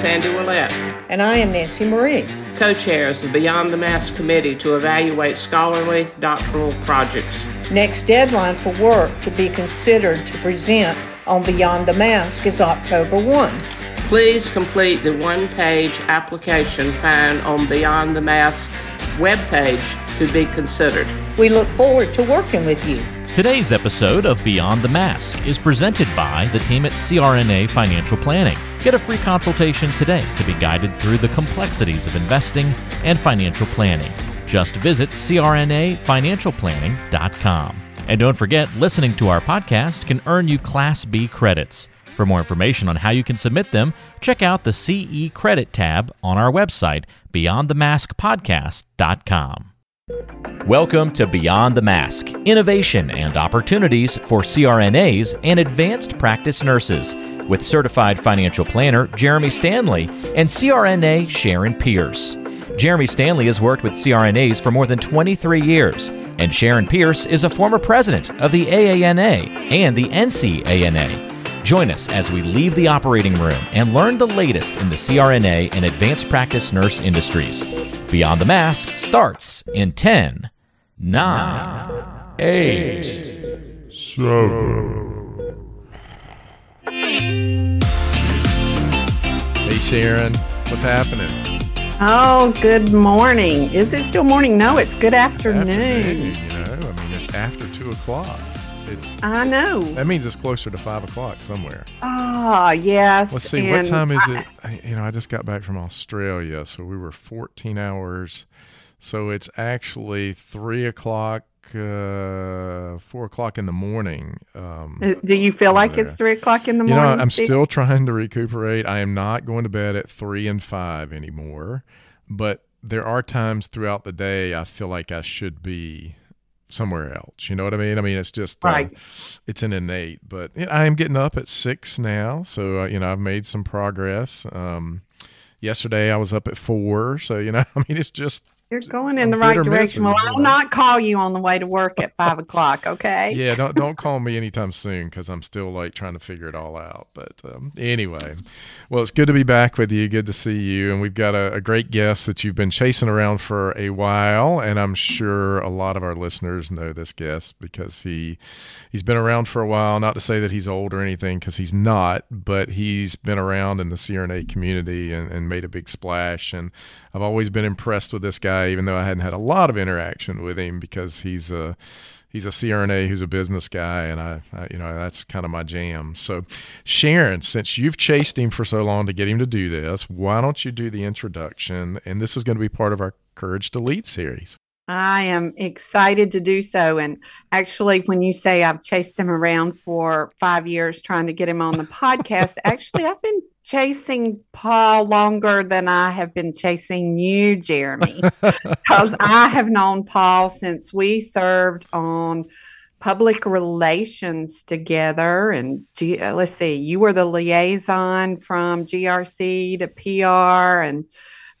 Sandy Willett. And I am Nancy Marie, co chairs of Beyond the Mask Committee to evaluate scholarly doctoral projects. Next deadline for work to be considered to present on Beyond the Mask is October 1. Please complete the one page application found on Beyond the Mask webpage to be considered. We look forward to working with you. Today's episode of Beyond the Mask is presented by the team at CRNA Financial Planning. Get a free consultation today to be guided through the complexities of investing and financial planning. Just visit crnafinancialplanning.com. And don't forget, listening to our podcast can earn you Class B credits. For more information on how you can submit them, check out the CE Credit tab on our website, beyondthemaskpodcast.com. Welcome to Beyond the Mask Innovation and Opportunities for CRNAs and Advanced Practice Nurses with certified financial planner Jeremy Stanley and CRNA Sharon Pierce. Jeremy Stanley has worked with CRNAs for more than 23 years, and Sharon Pierce is a former president of the AANA and the NCANA. Join us as we leave the operating room and learn the latest in the CRNA and advanced practice nurse industries. Beyond the Mask starts in 10, 9, 8, 7. Hey Sharon, what's happening? Oh, good morning. Is it still morning? No, it's good afternoon. Afternoon, you know, I mean, it's after 2 o'clock. I know. that means it's closer to 5 o'clock somewhere. Ah, yes. Let's see, what time is I- it? You know, I just got back from Australia, so we were 14 hours. So it's actually 3 o'clock, uh, 4 o'clock in the morning. Um, Uh, Do you feel like there. it's three o'clock in the you know, morning? I'm Steve? still trying to recuperate. I am not going to bed at three and five anymore, but there are times throughout the day I feel like I should be somewhere else. You know what I mean? I mean, it's just uh, it's an innate. But you know, I am getting up at six now, so uh, you know I've made some progress. Um, yesterday I was up at four, so you know I mean it's just You're going in the right direction. Well, I'll not call you on the way to work at five o'clock. Okay. yeah. Don't don't call me anytime soon because I'm still like trying to figure it all out. But um, anyway, well, it's good to be back with you. Good to see you, and we've got a, a great guest that you've been chasing around for a while, and I'm sure a lot of our listeners know this guest because he he's been around for a while. Not to say that he's old or anything, because he's not, but he's been around in the CRNA community and, and made a big splash. And I've always been impressed with this guy, even though I hadn't had a lot of interaction with him because he's a he's a CRNA who's a business guy, and I, I you know that's kind of my jam. So, Sharon, since you've chased him for so long to get him to do this, why don't you do the introduction? And this is going to be part of our Courage to Lead series. I am excited to do so. And actually, when you say I've chased him around for five years trying to get him on the podcast, actually, I've been chasing Paul longer than I have been chasing you, Jeremy, because I have known Paul since we served on public relations together. And G- let's see, you were the liaison from GRC to PR and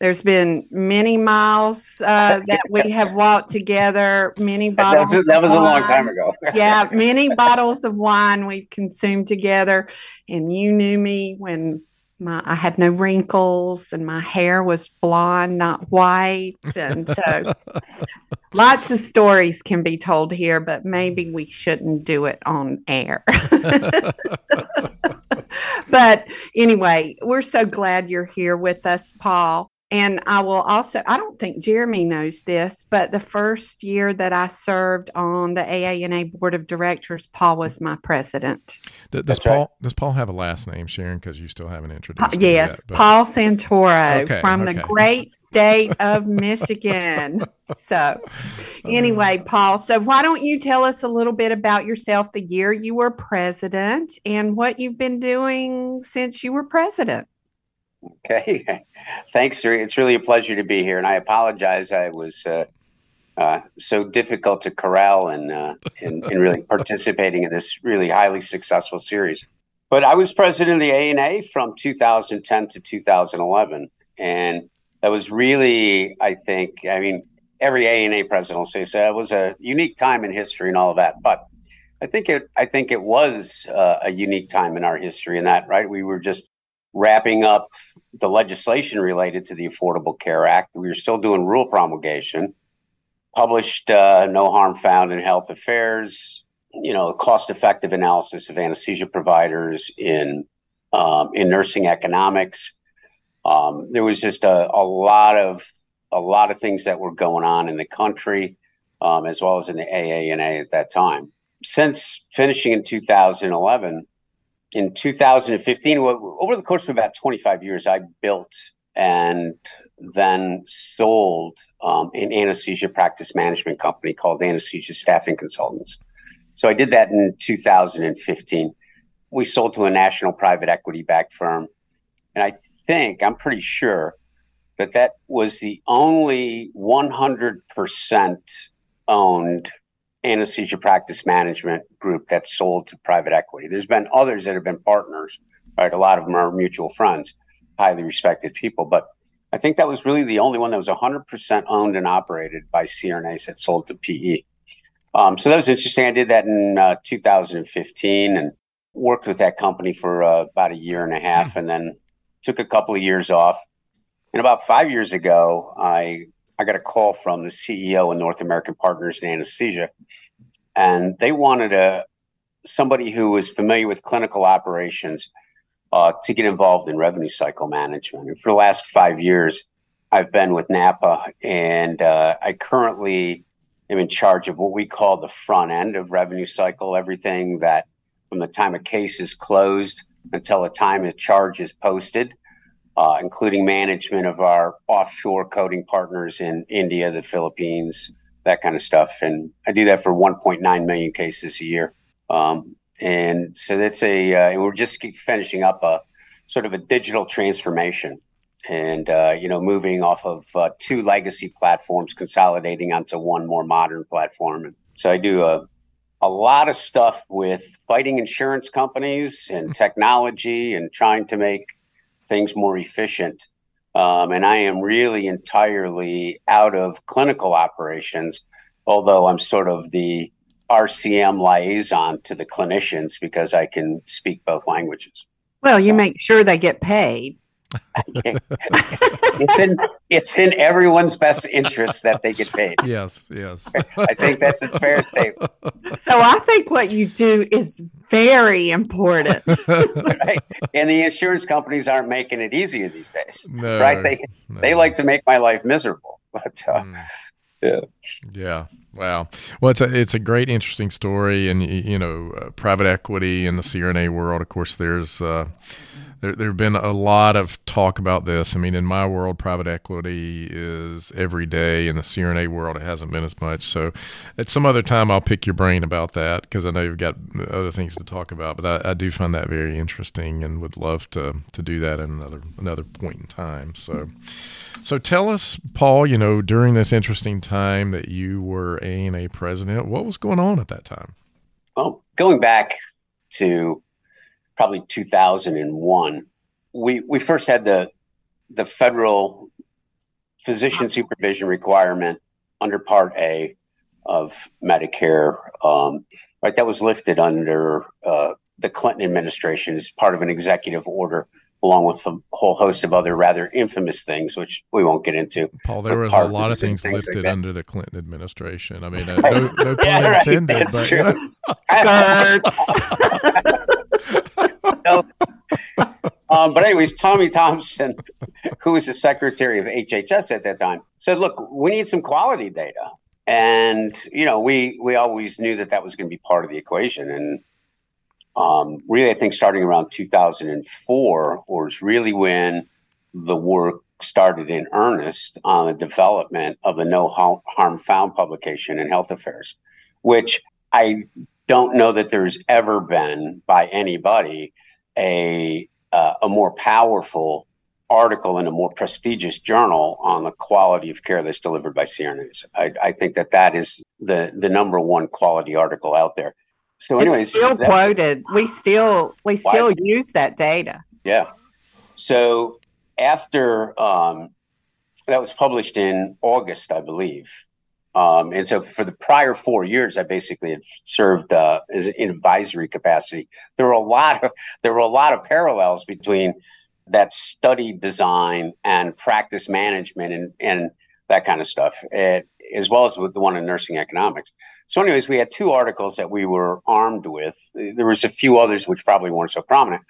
there's been many miles uh, that we have walked together, many That bottles. was, that of was a long time ago. yeah, many bottles of wine we've consumed together. And you knew me when my I had no wrinkles and my hair was blonde, not white. And so lots of stories can be told here, but maybe we shouldn't do it on air. but anyway, we're so glad you're here with us, Paul. And I will also, I don't think Jeremy knows this, but the first year that I served on the AANA board of directors, Paul was my president. D- does That's right. Paul does Paul have a last name, Sharon? Because you still haven't Pa- introduced. him yes, yet, but- Paul Santoro Okay, from the great state of Michigan. So, uh-huh. anyway, Paul, so why don't you tell us a little bit about yourself, the year you were president, and what you've been doing since you were president? Okay. Thanks, Siri. It's really a pleasure to be here. And I apologize. I was uh, uh, so difficult to corral and uh, really participating in this really highly successful series. But I was president of the ANA from 2010 to 2011. And that was really, I think, I mean, every ANA president will say so. It was a unique time in history and all of that. But I think it, I think it was uh, a unique time in our history in that, right? We were just wrapping up the legislation related to the Affordable Care Act. We were still doing rule promulgation. Published uh, No Harm Found in Health Affairs. You know, cost-effective analysis of anesthesia providers in um, in nursing economics. Um, there was just a, a lot of a lot of things that were going on in the country, um, as well as in the AANA at that time. Since finishing in 2011, in 2015, over the course of about 25 years, I built and then sold um, an anesthesia practice management company called Anesthesia Staffing Consultants. So I did that in 2015. We sold to a national private equity backed firm. And I think, I'm pretty sure, that that was the only 100% owned anesthesia practice management group that sold to private equity. There's been others that have been partners, right? A lot of them are mutual friends, highly respected people. But I think that was really the only one that was 100% owned and operated by CRNAs that sold to PE. Um, so that was interesting. I did that in uh, 2015 and worked with that company for uh, about a year and a half and then took a couple of years off. And about five years ago, I I got a call from the CEO of North American Partners in Anesthesia, and they wanted a somebody who was familiar with clinical operations uh, to get involved in revenue cycle management. And for the last five years, I've been with NAPA, and uh, I currently am in charge of what we call the front end of revenue cycle. Everything that from the time a case is closed until the time a charge is posted uh, including management of our offshore coding partners in India, the Philippines, that kind of stuff. And I do that for 1.9 million cases a year. Um, and so that's a, uh, and we're just finishing up a sort of a digital transformation and, uh, you know, moving off of uh, two legacy platforms, consolidating onto one more modern platform. And so I do a, a lot of stuff with fighting insurance companies and technology and trying to make things more efficient. Um, and I am really entirely out of clinical operations, although I'm sort of the RCM liaison to the clinicians because I can speak both languages. Well, you so. make sure they get paid it's, in it's in everyone's best interest that they get paid. Yes, yes. I think that's a fair statement. So I think what you do is very important. right? And the insurance companies aren't making it easier these days. No, right? They no. they like to make my life miserable. But uh, mm. yeah. Yeah. Wow. Well, it's a it's a great, interesting story, and you know, uh, private equity in the CRNA world. Of course, there's uh, there there have been a lot of talk about this. I mean, in my world, private equity is every day. In the CRNA world, it hasn't been as much. So, at some other time, I'll pick your brain about that because I know you've got other things to talk about. But I, I, do find that very interesting, and would love to to do that at another another point in time. So, so tell us, Paul. You know, during this interesting time that you were A&A president, what was going on at that time? Well, going back to probably 2001, we we first had the the federal physician supervision requirement under Part A of Medicare. Um, right, that was lifted under uh, the Clinton administration as part of an executive order, along with a whole host of other rather infamous things, which we won't get into. Paul, there was a lot of things, things lifted like under the Clinton administration. I mean, uh, no, no pun yeah, intended. Right, but, true. You know. Skirts. um, but anyways, Tommy Thompson, who was the secretary of HHS at that time, said, "Look, we need some quality data." And you know, we we always knew that that was going to be part of the equation. And um, really, I think starting around 2004 was really when the work started in earnest on the development of the No Harm Found publication in Health Affairs, which I don't know that there's ever been by anybody a uh, a more powerful article in a more prestigious journal on the quality of care that's delivered by CRNAs. I, I think that that is the the number one quality article out there. So, anyways, it's still quoted. We still we still use that data. Yeah. So after um, that was published in August, I believe, um, and so for the prior four years, I basically had served uh, as in advisory capacity. There were a lot of there were a lot of parallels between that study design and practice management and, and that kind of stuff, it, as well as with the one in nursing economics. So, anyways, we had two articles that we were armed with. There was a few others which probably weren't so prominent,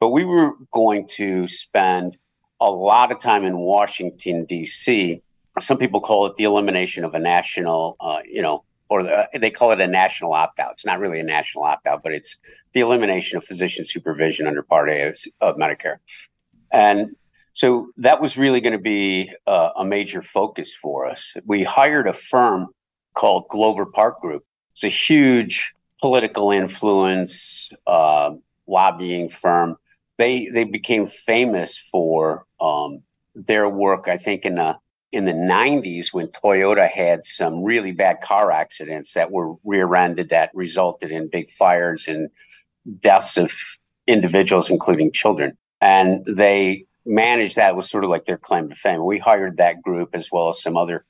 but we were going to spend a lot of time in Washington D.C. Some people call it the elimination of a national, uh, you know, or the, they call it a national opt-out. It's not really a national opt-out, but it's the elimination of physician supervision under Part A of, of Medicare. And so that was really going to be uh, a major focus for us. We hired a firm called Glover Park Group. It's a huge political influence uh, lobbying firm. They they became famous for um, their work. I think in the in the 90s when Toyota had some really bad car accidents that were rear-ended that resulted in big fires and deaths of individuals, including children. And they managed that was sort of like their claim to fame. We hired that group as well as some other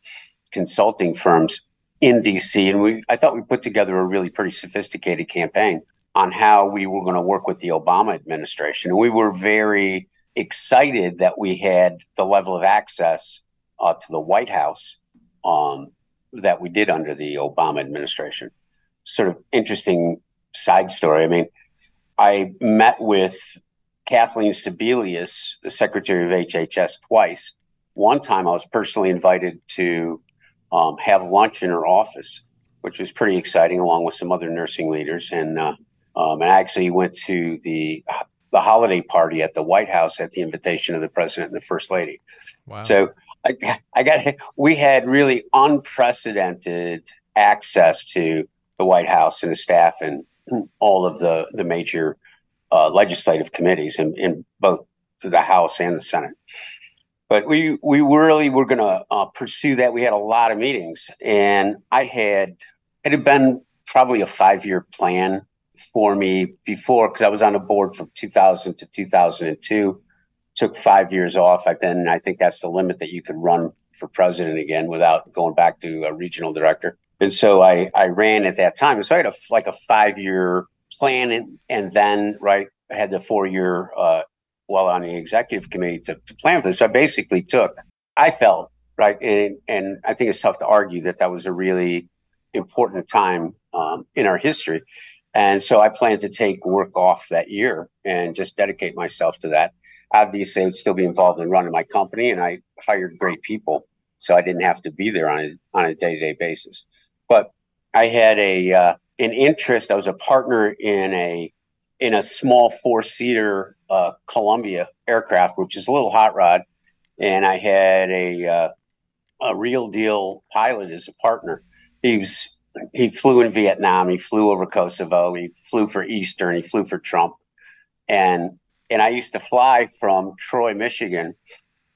consulting firms in DC, and we I thought we put together a really pretty sophisticated campaign on how we were going to work with the Obama administration. And we were very excited that we had the level of access uh, to the White House um, that we did under the Obama administration. Sort of interesting side story. I mean, I met with Kathleen Sebelius, the Secretary of HHS, twice. One time I was personally invited to um, have lunch in her office, which was pretty exciting, along with some other nursing leaders. And uh, um, and I actually went to the the holiday party at the White House at the invitation of the president and the first lady. Wow. So I, I got we had really unprecedented access to the White House and the staff and all of the the major uh, legislative committees in, in both the House and the Senate. But we we really were going to uh, pursue that. We had a lot of meetings, and I had it had been probably a five year plan for me before because I was on a board from 2000 to 2002. Took five years off. I then I think that's the limit that you could run for president again without going back to a regional director. And so I I ran at that time. So I had a like a five year plan, and, and then right I had the four year uh, while on the executive committee to, to plan for this. So I basically took. I felt right, and and I think it's tough to argue that that was a really important time um, in our history. And so I plan to take work off that year and just dedicate myself to that. Obviously, I would still be involved in running my company, and I hired great people, so I didn't have to be there on a on a day to day basis. But I had a uh, an interest. I was a partner in a in a small four seater uh, Columbia aircraft, which is a little hot rod, and I had a uh, a real deal pilot as a partner. He was he flew in Vietnam. He flew over Kosovo. He flew for Eastern. He flew for Trump, and and I used to fly from Troy, Michigan,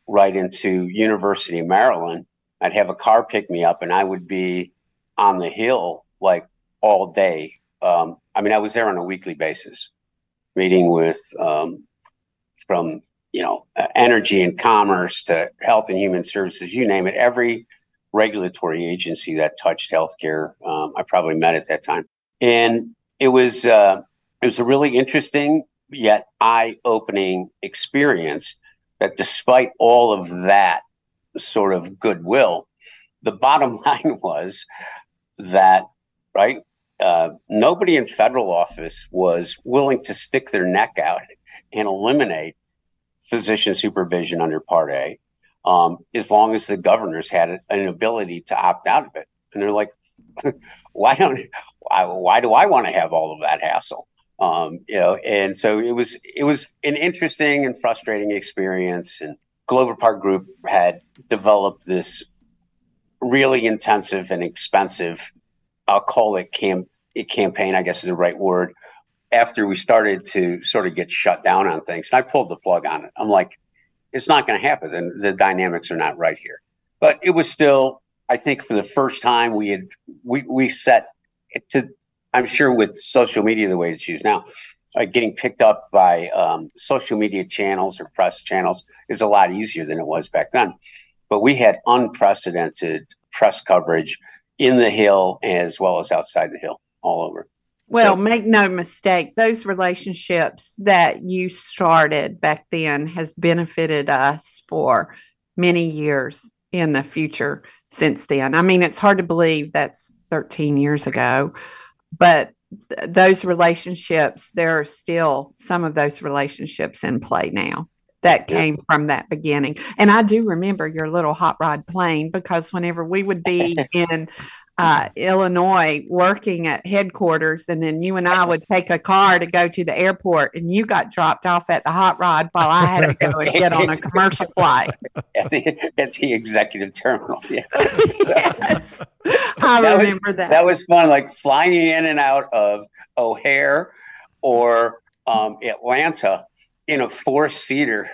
right into University of Maryland. I'd have a car pick me up, and I would be on the hill like all day. Um, I mean, I was there on a weekly basis, meeting with um, from you know energy and commerce to health and human services, you name it. Every regulatory agency that touched healthcare. Um, I probably met at that time, and it was uh, it was a really interesting yet eye-opening experience. That despite all of that sort of goodwill, the bottom line was that right uh, nobody in federal office was willing to stick their neck out and eliminate physician supervision under Part A um, as long as the governors had an ability to opt out of it. And they're like, why don't why, why do I want to have all of that hassle? Um, you know, and so it was it was an interesting and frustrating experience. And Glover Park Group had developed this really intensive and expensive, I'll call it camp campaign, I guess is the right word. After we started to sort of get shut down on things, and I pulled the plug on it. I'm like, it's not going to happen. And the dynamics are not right here. But it was still, I think, for the first time we had we we set to. I'm sure with social media the way it's used now, uh, getting picked up by um, social media channels or press channels is a lot easier than it was back then. But we had unprecedented press coverage in the Hill as well as outside the Hill, all over. Well, So- make no mistake, those relationships that you started back then has benefited us for many years in the future since then. I mean, it's hard to believe that's 13 years ago, but th- those relationships, there are still some of those relationships in play now that Yeah. came from that beginning. And I do remember your little hot rod plane because whenever we would be in uh, Illinois working at headquarters, and then you and I would take a car to go to the airport, and you got dropped off at the hot rod while I had to go and get on a commercial flight. at the at the executive terminal. Yeah. yes, I That was- remember that. that was fun, like flying in and out of O'Hare or um, Atlanta in a four seater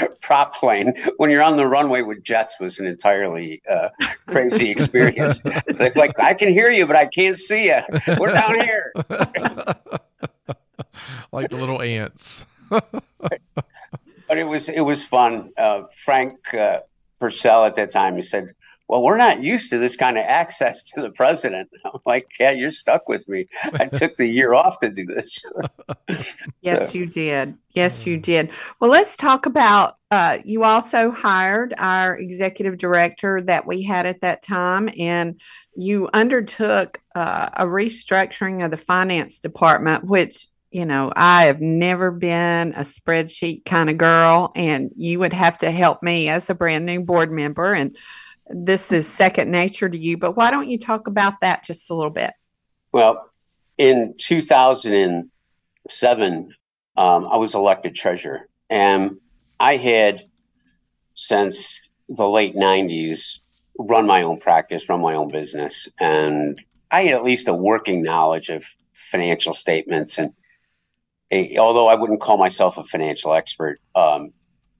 prop plane when you're on the runway with jets was an entirely uh, crazy experience. like, I can hear you, but I can't see you. We're down here. like the little ants. But it was it was fun. Uh, Frank uh, Purcell at that time he said, "Well, we're not used to this kind of access to the president." I'm like, "Yeah, you're stuck with me. I took the year off to do this." Yes, So- you did. Yes, you did. Well, let's talk about. Uh, you also hired our executive director that we had at that time, and you undertook uh, a restructuring of the finance department, which you know I have never been a spreadsheet kind of girl, and you would have to help me as a brand new board member, and this is second nature to you. But why don't you talk about that just a little bit? Well, in 2007, um, I was elected treasurer, and I had since the late 90s run my own practice, run my own business, and I had at least a working knowledge of financial statements. And a, although I wouldn't call myself a financial expert, um,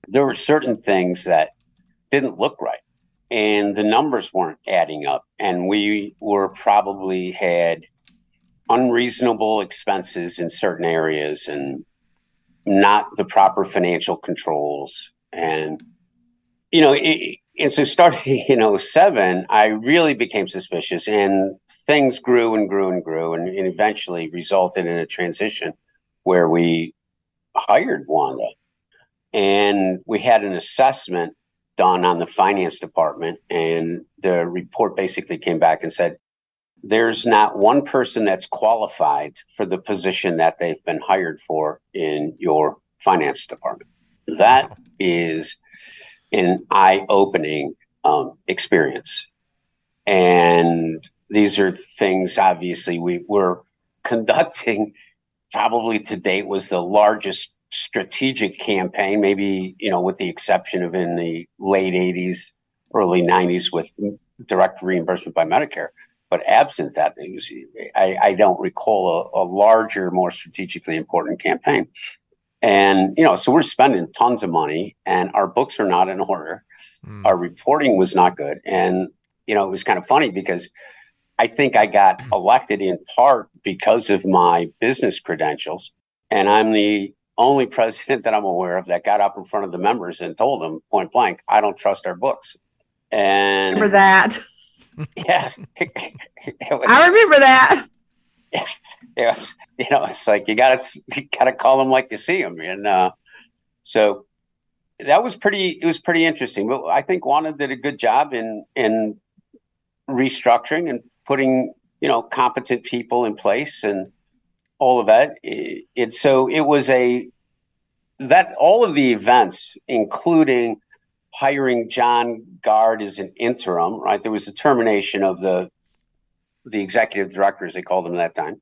there were certain things that didn't look right and the numbers weren't adding up. And we were probably had unreasonable expenses in certain areas and not the proper financial controls. And you know it, and so starting in 07 i really became suspicious and things grew and grew and grew and, and eventually resulted in a transition where we hired wanda. And we had an assessment done on the finance department and the report basically came back and said there's not one person that's qualified for the position that they've been hired for in your finance department. That is an eye-opening um, experience. And these are things obviously we were conducting probably to date was the largest strategic campaign, maybe, you know, with the exception of in the late 80s, early 90s with direct reimbursement by Medicare. But absent that, was, I, I don't recall a, a larger, more strategically important campaign. And, you know, so we're spending tons of money and our books are not in order. Mm. Our reporting was not good. And, you know, it was kind of funny because I think I got elected in part because of my business credentials. And I'm the only president that I'm aware of that got up in front of the members and told them point blank, I don't trust our books. And Remember that? yeah, was, I remember that. Yeah. you know, it's like you got to you got to call them like you see them, and uh, so that was pretty. It was pretty interesting. But I think Wanda did a good job in in restructuring and putting you know competent people in place and all of that. It, it so it was a that all of the events, including hiring John Garde as an interim, right? There was a termination of the the executive director, as they called him at that time.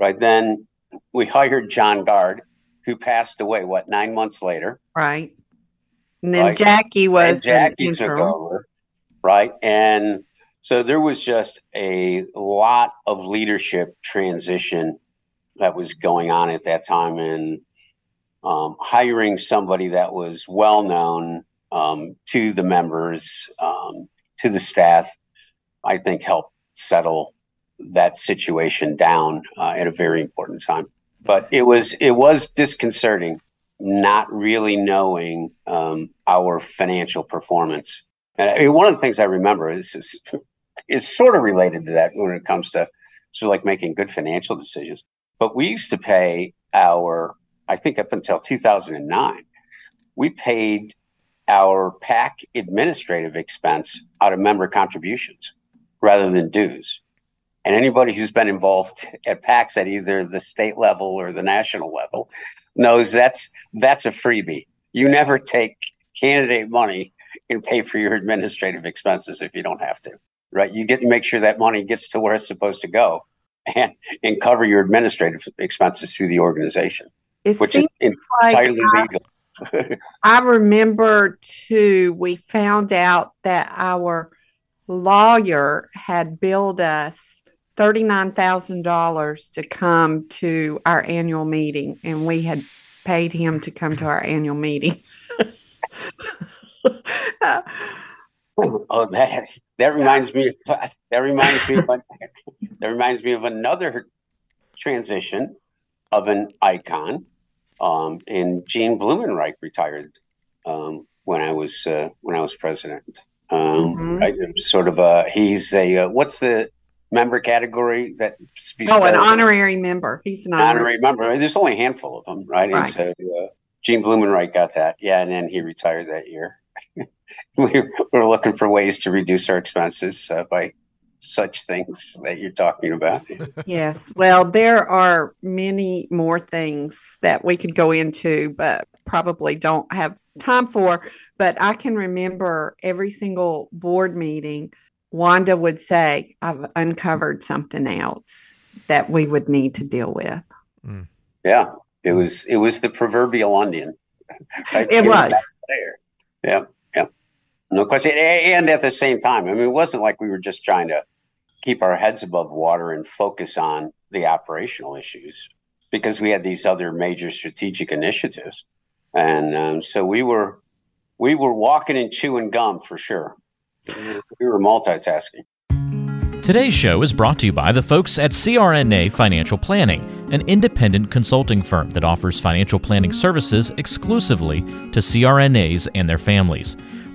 Right then, we hired John Garde, who passed away. What nine months later? Right. And then Right. Jackie was and Jackie took over, right? And so there was just a lot of leadership transition that was going on at that time, and um, hiring somebody that was well known um, to the members, um, to the staff, I think helped settle that situation down uh, at a very important time. But it was it was disconcerting not really knowing um, our financial performance. And I mean, one of the things I remember is, is is sort of related to that when it comes to So like making good financial decisions. But we used to pay our, I think up until 2009, we paid our PAC administrative expense out of member contributions rather than dues. And anybody who's been involved at PACs at either the state level or the national level knows that's that's a freebie. You never take candidate money and pay for your administrative expenses if you don't have to. Right? You get to make sure that money gets to where it's supposed to go and and cover your administrative expenses through the organization, It which is like entirely I- legal. I remember too, we found out that our lawyer had billed us $39,000 to come to our annual meeting, and we had paid him to come to our annual meeting. Oh, that that reminds me. Of, that reminds me. Of, that reminds me of another transition of an icon. Um, and Gene Blumenreich retired um, when I was uh, when I was president. Um, Mhm. right, sort of a he's a uh, what's the member category that oh, an honorary member. He's an honorary. honorary member. There's only a handful of them, right? And Right. so uh, Gene Blumenreich got that. Yeah, and then he retired that year. we were looking for ways to reduce our expenses uh, by such things that you're talking about. Yes. Well, there are many more things that we could go into, but probably don't have time for. But I can remember every single board meeting, Wanda would say, I've uncovered something else that we would need to deal with. Yeah, it was it was the proverbial onion. Right? It was. there. Yeah, yeah, no question. And at the same time, I mean, it wasn't like we were just trying to keep our heads above water and focus on the operational issues because we had these other major strategic initiatives, and um, so we were we were walking and chewing gum for sure. We were multitasking. Today's show is brought to you by the folks at CRNA Financial Planning, an independent consulting firm that offers financial planning services exclusively to CRNAs and their families.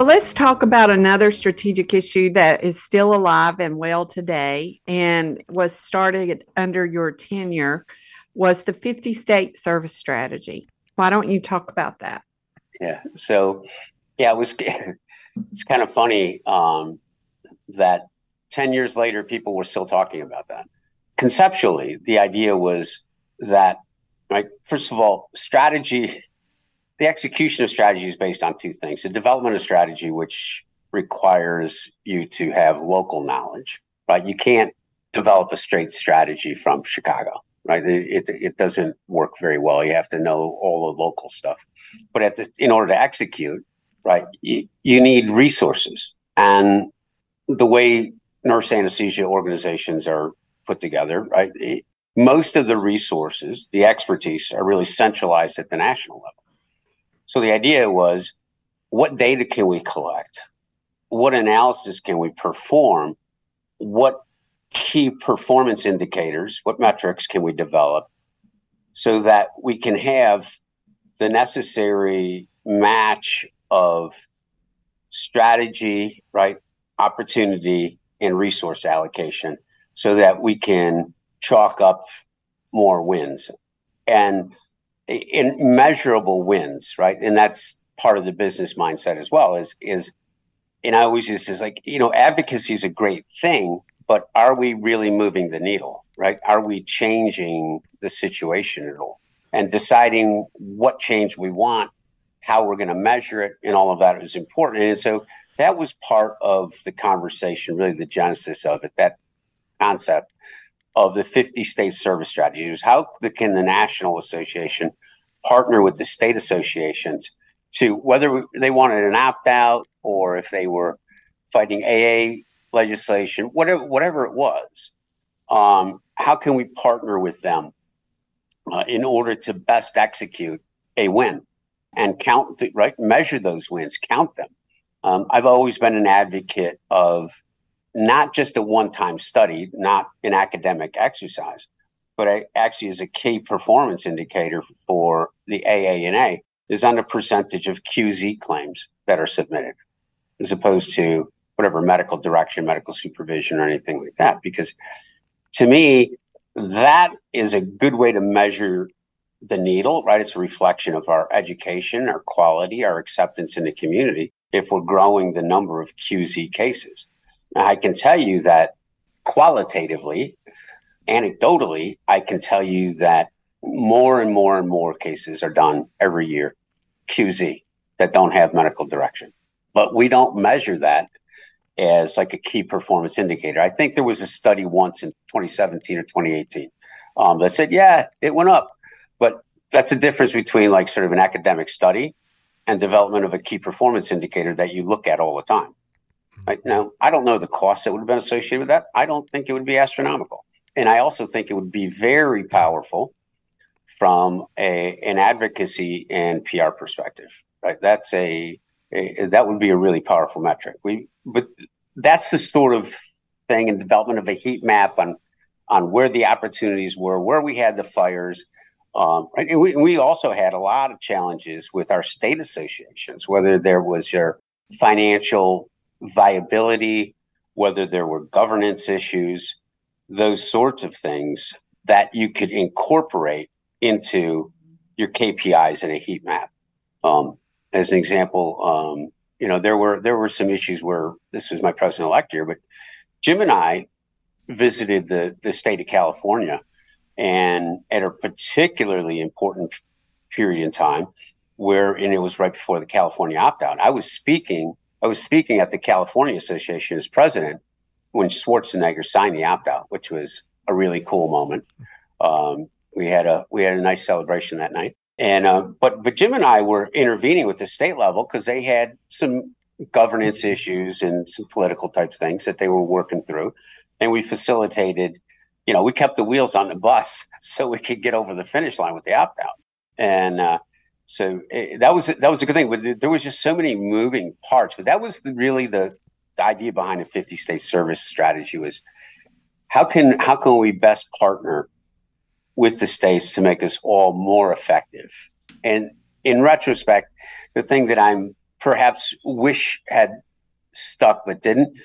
Well, let's talk about another strategic issue that is still alive and well today and was started under your tenure was the 50 state service strategy. Why don't you talk about that? Yeah. So, yeah, it was. It's kind of funny um, that ten years later, people were still talking about that. Conceptually, the idea was that, right? First of all, strategy, the execution of strategy is based on two things: the development of strategy, which requires you to have local knowledge, right? You can't develop a straight strategy from Chicago, right? It, it, it doesn't work very well. You have to know all the local stuff. But at the, in order to execute, right, you, you need resources. And the way nurse anesthesia organizations are put together, right, it- most of the resources, the expertise, are really centralized at the national level. So the idea was what data can we collect? What analysis can we perform? What key performance indicators, what metrics can we develop so that we can have the necessary match of strategy, right, opportunity, and resource allocation so that we can chalk up more wins and in measurable wins, right? And that's part of the business mindset as well is is and I always just is like, you know, advocacy is a great thing, but are we really moving the needle, right? Are we changing the situation at all? And deciding what change we want, how we're going to measure it, and all of that is important. And so that was part of the conversation, really the genesis of it, that concept of the 50 state service strategy was how can the National Association partner with the state associations to whether they wanted an opt out or if they were fighting AA legislation, whatever whatever it was, um, how can we partner with them uh, in order to best execute a win and count the, right measure those wins count them? Um, i've always been an advocate of not just a one-time study not an academic exercise but actually is a key performance indicator for the aana is on the percentage of qz claims that are submitted as opposed to whatever medical direction medical supervision or anything like that because to me that is a good way to measure the needle, right? It's a reflection of our education, our quality, our acceptance in the community if we're growing the number of QZ cases. I can tell you that qualitatively, anecdotally, I can tell you that more and more and more cases are done every year, QZ, that don't have medical direction. But we don't measure that as like a key performance indicator. I think there was a study once in 2017 or 2018 um, that said, yeah, it went up. But that's the difference between like sort of an academic study and development of a key performance indicator that you look at all the time. Right now, I don't know the cost that would have been associated with that. I don't think it would be astronomical. And I also think it would be very powerful from a, an advocacy and PR perspective. Right. That's a, a that would be a really powerful metric. We but that's the sort of thing in development of a heat map on on where the opportunities were, where we had the fires. Um, right? and we, we also had a lot of challenges with our state associations, whether there was your financial viability, whether there were governance issues, those sorts of things that you could incorporate into your KPIs in a heat map. Um, as an example, um, you know, there were there were some issues where this was my president elect year, but Jim and I visited the the state of California, and at a particularly important period in time, where and it was right before the California opt out. I was speaking. I was speaking at the California Association as president when Schwarzenegger signed the opt out, which was a really cool moment. Um, we had a we had a nice celebration that night. And uh, but but Jim and I were intervening with the state level because they had some governance issues and some political type things that they were working through, and we facilitated. You know, we kept the wheels on the bus so we could get over the finish line with the opt out, and uh, so it, eh, that was that was a good thing. But there was just so many moving parts. But that was the, really the, the idea behind a 50 state service strategy was how can how can we best partner with the states to make us all more effective. And in retrospect, the thing that I'm perhaps wish had stuck but didn't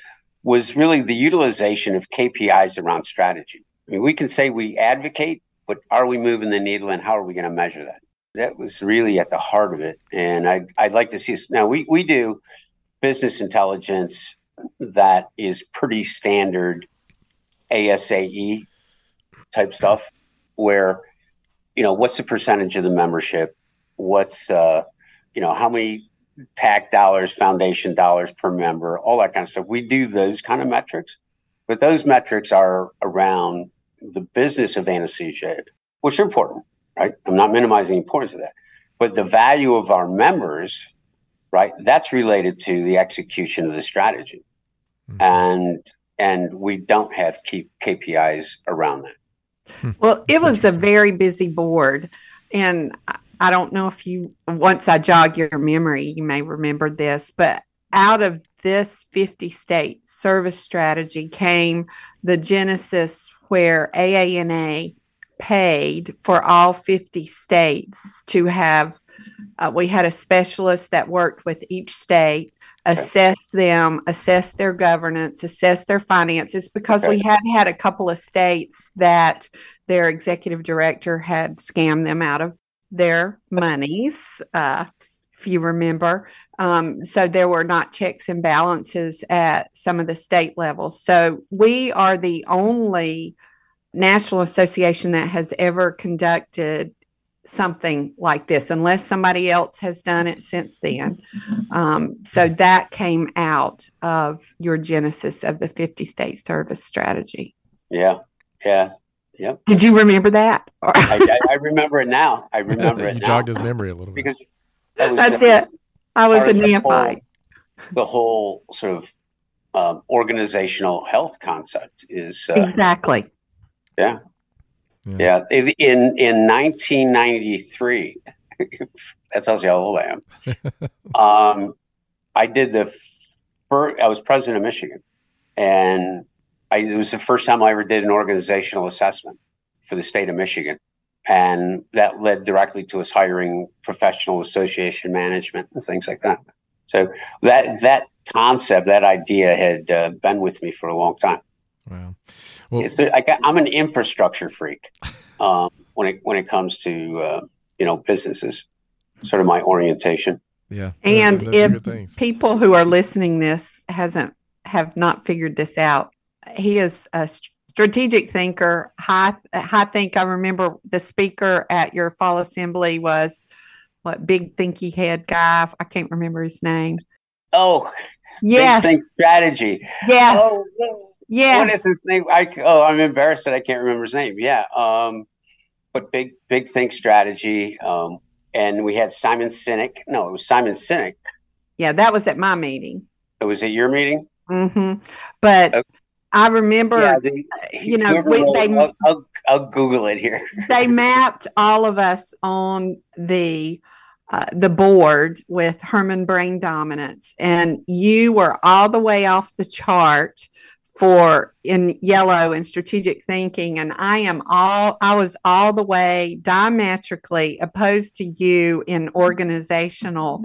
was really the utilization of KPIs around strategy. I mean, we can say we advocate, but are we moving the needle and how are we going to measure that? That was really at the heart of it. And I'd, I'd like to see us now, we, we do business intelligence that is pretty standard ASAE type stuff where you know what's the percentage of the membership? What's uh you know how many PAC dollars foundation dollars per member all that kind of stuff. We do those kind of metrics but those metrics are around the business of anesthesia which are important right i'm not minimizing the importance of that but the value of our members right that's related to the execution of the strategy mm-hmm. and and we don't have key kpis around that Hmm. Well, it was a very busy board. And I don't know if you, once I jog your memory, you may remember this, but out of this 50 state service strategy came the genesis where AANA paid for all 50 states to have. Uh, we had a specialist that worked with each state assess them, assess their governance, assess their finances, because okay. we had had a couple of states that their executive director had scammed them out of their monies, uh, if you remember. Um, so there were not checks and balances at some of the state levels. So we are the only national association that has ever conducted something like this unless somebody else has done it since then. Um, so that came out of your genesis of the 50 state service strategy. Yeah. Yeah. Yep. Did you remember that? I, I, remember it now. I remember it. You now. jogged his memory a little bit. Because that that's the, it. I was a neophyte. The whole, the whole sort of um, organizational health concept is uh, exactly Yeah. Yeah. yeah. In in 1993, that tells you how old I am. um, I did the first, I was president of Michigan, and I, it was the first time I ever did an organizational assessment for the state of Michigan. And that led directly to us hiring professional association management and things like that. So that that concept, that idea had uh, been with me for a long time. Wow. Well, it's, I, am an infrastructure freak um, when it when it comes to uh, you know businesses. Sort of my orientation. Yeah. And if people who are listening this hasn't have not figured this out, he is a strategic thinker. High, I think I remember the speaker at your fall assembly was what big thinky head guy. I can't remember his name. Oh, yes. Big think strategy. Yes. Oh, yes. What is his name? I, oh, I'm embarrassed that I can't remember his name. Yeah. Um, but big, big think strategy. Um, and we had Simon Sinek. No, it was Simon Sinek. Yeah, that was at my meeting. It was at your meeting. Mm-hmm. But okay. I remember, yeah, they, you know, we, they, I'll, I'll, I'll, Google it here. they mapped all of us on the uh, the board with Herrmann brain dominance, and you were all the way off the chart for in yellow and strategic thinking and i am all i was all the way diametrically opposed to you in organizational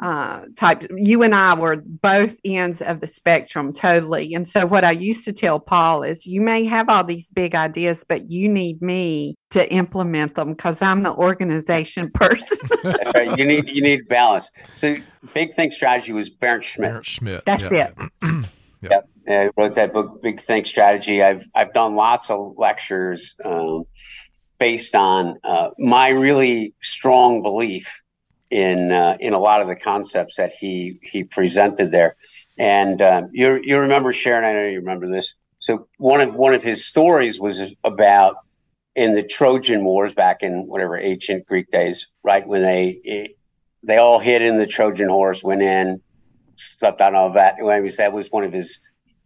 uh, types you and i were both ends of the spectrum totally. And so what i used to tell paul is you may have all these big ideas but you need me to implement them because i'm the organization person. That's right. You need you need balance. So big think strategy was Bernd Schmitt. Bernd Schmitt that's yeah. it. Yep. I wrote that book, Big Think Strategy. I've I've done lots of lectures um, based on uh, my really strong belief in uh, in a lot of the concepts that he he presented there. And um, you you remember Sharon? I know you remember this. So one of one of his stories was about in the Trojan Wars back in whatever ancient Greek days, right when they they all hid in the Trojan horse, went in, slept on all that. Anyways, that was one of his,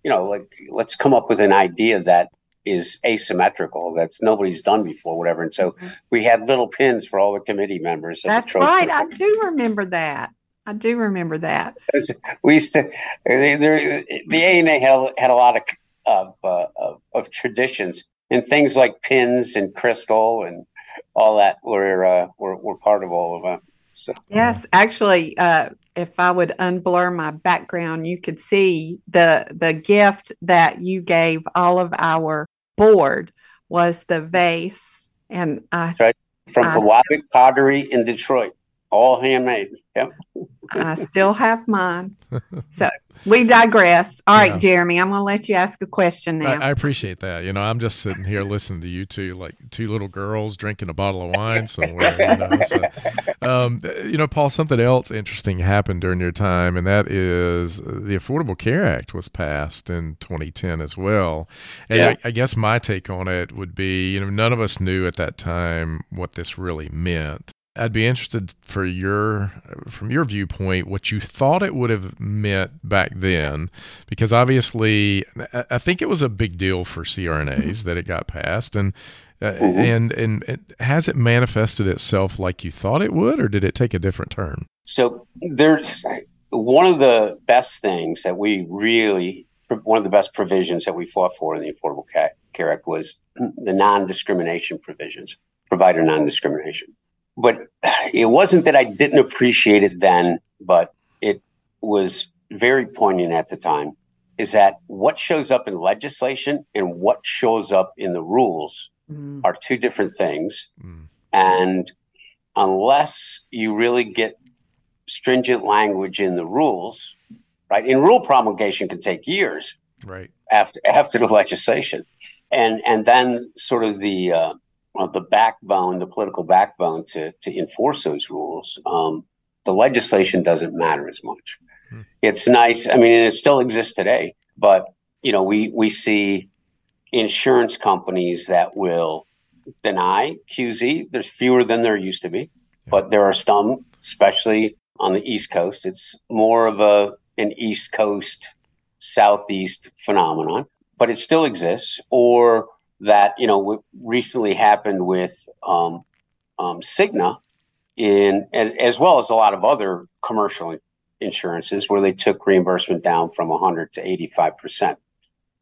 you know, like let's come up with an idea that is asymmetrical that's nobody's done before, whatever. And so mm-hmm. we had little pins for all the committee members. That's right. I do remember that. I do remember that. We used to. The ANA had had a lot of of, uh, of, of traditions and things like pins and crystal and all that were uh, were, were part of all of it. So yes, actually, uh, if I would unblur my background, you could see the the gift that you gave all of our board was the vase, and I right from Pewabic Pottery in Detroit, all handmade. Yep. I still have mine. So we digress. All right, yeah. Jeremy, I'm going to let you ask a question now. I, I, appreciate that. You know, I'm just sitting here listening to you two, like two little girls drinking a bottle of wine somewhere. You know, so, um, you know, Paul, something else interesting happened during your time, and that is the Affordable Care Act was passed in 2010 as well. And yeah. I, I guess my take on it would be, you know, none of us knew at that time what this really meant. I'd be interested for your from your viewpoint what you thought it would have meant back then, because obviously I think it was a big deal for CRNAs that it got passed, and uh, mm-hmm. and and it, has it manifested itself like you thought it would, or did it take a different turn? So there's one of the best things that we really one of the best provisions that we fought for in the Affordable Care Act was the non-discrimination provisions, provider non-discrimination but it wasn't that I didn't appreciate it then, but it was very poignant at the time. Is that what shows up in legislation and what shows up in the rules mm. are two different things. Mm. And unless you really get stringent language in the rules, right? In rule promulgation can take years, right? After after the legislation, and and then sort of the uh, the backbone, the political backbone to to enforce those rules, um, the legislation doesn't matter as much. Hmm. It's nice. I mean, it still exists today, but you know, we we see insurance companies that will deny QZ. There's fewer than there used to be, but there are some, especially on the East Coast. It's more of a an East Coast Southeast phenomenon, but it still exists. Or that you know what recently happened with um, um, Cigna, in and, as well as a lot of other commercial insurances, where they took reimbursement down from 100 to 85 percent.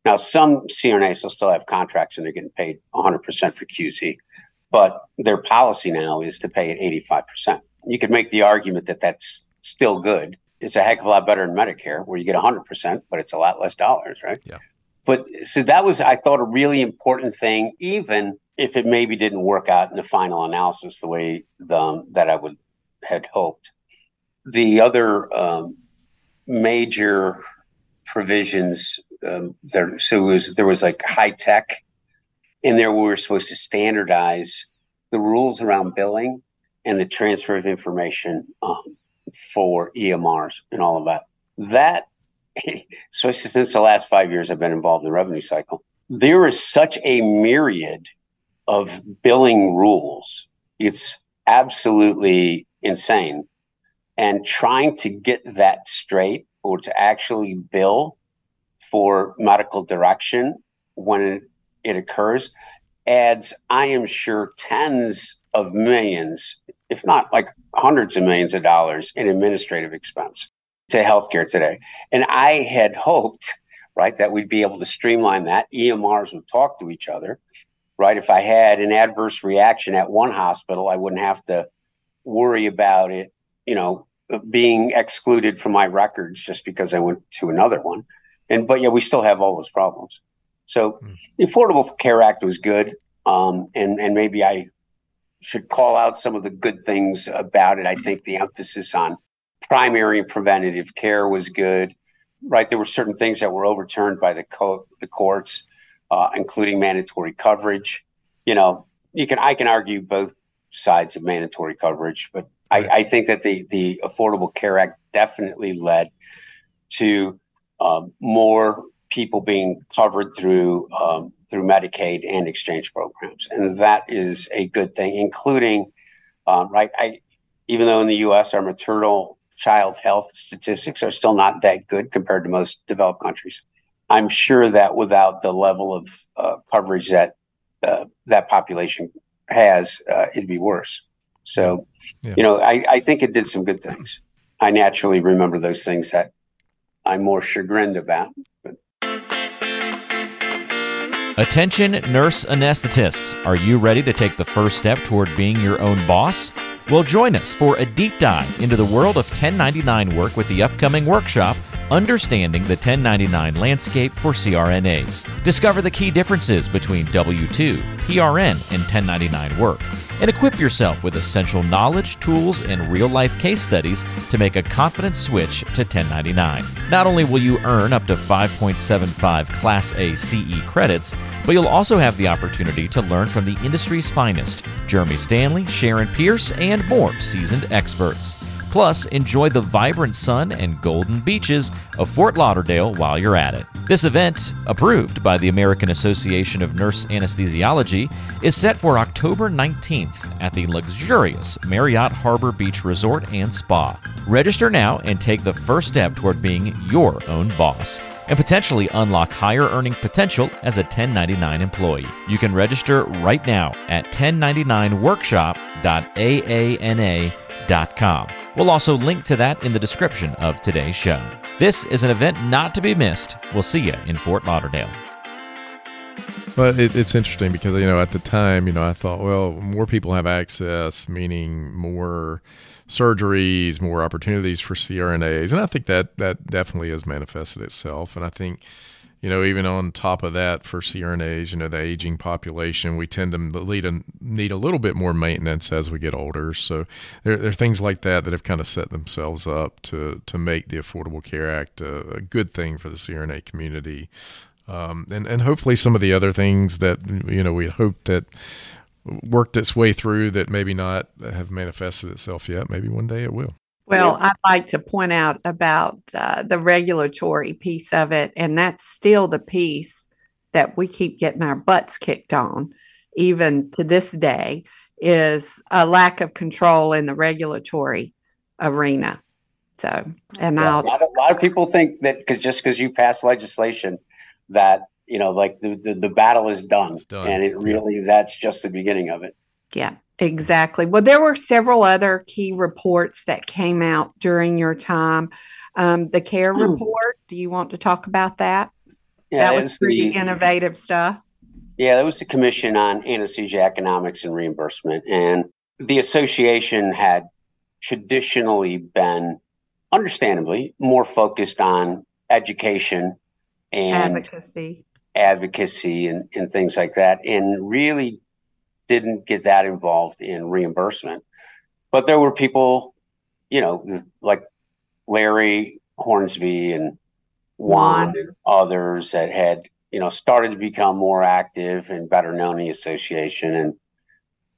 Now, some CRNAs will still have contracts and they're getting paid 100 percent for QZ, but their policy now is to pay at 85 percent. You could make the argument that that's still good. It's a heck of a lot better than Medicare, where you get 100 percent, but it's a lot less dollars, right? Yeah but so that was i thought a really important thing even if it maybe didn't work out in the final analysis the way the, um, that i would had hoped. The other um, major provisions um, there so was there was like HITECH in there we were supposed to standardize the rules around billing and the transfer of information um, for emrs and all of that. That especially since the last five years I've been involved in the revenue cycle, there is such a myriad of billing rules. It's absolutely insane. And trying to get that straight or to actually bill for medical direction when it, it occurs adds, I am sure, tens of millions, if not like hundreds of millions of dollars in administrative expense to healthcare today. And I had hoped, right, that we'd be able to streamline that. EMRs would talk to each other, right? If I had an adverse reaction at one hospital, I wouldn't have to worry about it, you know, being excluded from my records just because I went to another one. And but yeah, we still have all those problems. So mm. the Affordable Care Act was good. Um, and and maybe I should call out some of the good things about it. I think the emphasis on primary and preventative care was good. Right, there were certain things that were overturned by the co- the courts, uh, including mandatory coverage. You know, you can I can argue both sides of mandatory coverage, but I, I think that the the Affordable Care Act definitely led to um, more people being covered through um, through Medicaid and exchange programs, and that is a good thing. Including, um, right, I even though in the U.S. our maternal child health statistics are still not that good compared to most developed countries. I'm sure that without the level of uh, coverage that uh, that population has, uh, it'd be worse. So, yeah. you know, I, I think it did some good things. I naturally remember those things that I'm more chagrined about. But. Attention, nurse anesthetists. Are you ready to take the first step toward being your own boss? Well, join us for a deep dive into the world of 1099 work with the upcoming workshop, Understanding the 1099 Landscape for CRNAs. Discover the key differences between W 2, PRN, and 1099 work, and equip yourself with essential knowledge, tools, and real life case studies to make a confident switch to 1099. Not only will you earn up to 5.75 Class A CE credits, but you'll also have the opportunity to learn from the industry's finest Jeremy Stanley, Sharon Pierce, and more seasoned experts. Plus, enjoy the vibrant sun and golden beaches of Fort Lauderdale while you're at it. This event, approved by the American Association of Nurse Anesthesiology, is set for October 19th at the luxurious Marriott Harbor Beach Resort and Spa. Register now and take the first step toward being your own boss and potentially unlock higher earning potential as a 1099 employee. You can register right now at 1099workshop.aana.com. We'll also link to that in the description of today's show. This is an event not to be missed. We'll see you in Fort Lauderdale. Well, it, it's interesting because you know at the time, you know, I thought, well, more people have access, meaning more surgeries, more opportunities for CRNAs, and I think that that definitely has manifested itself. And I think you know, even on top of that, for CRNAs, you know, the aging population, we tend to lead a, need a little bit more maintenance as we get older. So there, there are things like that that have kind of set themselves up to to make the Affordable Care Act a, a good thing for the CRNA community, um, and and hopefully some of the other things that you know we hope that worked its way through that maybe not have manifested itself yet. Maybe one day it will. Well, I'd like to point out about uh, the regulatory piece of it, and that's still the piece that we keep getting our butts kicked on, even to this day, is a lack of control in the regulatory arena. So, and yeah, a lot, of, a lot of people think that because just because you pass legislation that you know, like the, the, the battle is done, done. and it really that's just the beginning of it. Yeah, exactly. Well, there were several other key reports that came out during your time. Um, the CARE Hmm. report. Do you want to talk about that? Yeah, that was pretty the- innovative stuff. Yeah, that was the Commission on Anesthesia Economics and Reimbursement. And the association had traditionally been, understandably, more focused on education and Advocacy. advocacy and, and things like that, and really didn't get that involved in reimbursement. But there were people, you know, like Larry Hornsby and Juan and others that had, you know, started to become more active and better known in the association. And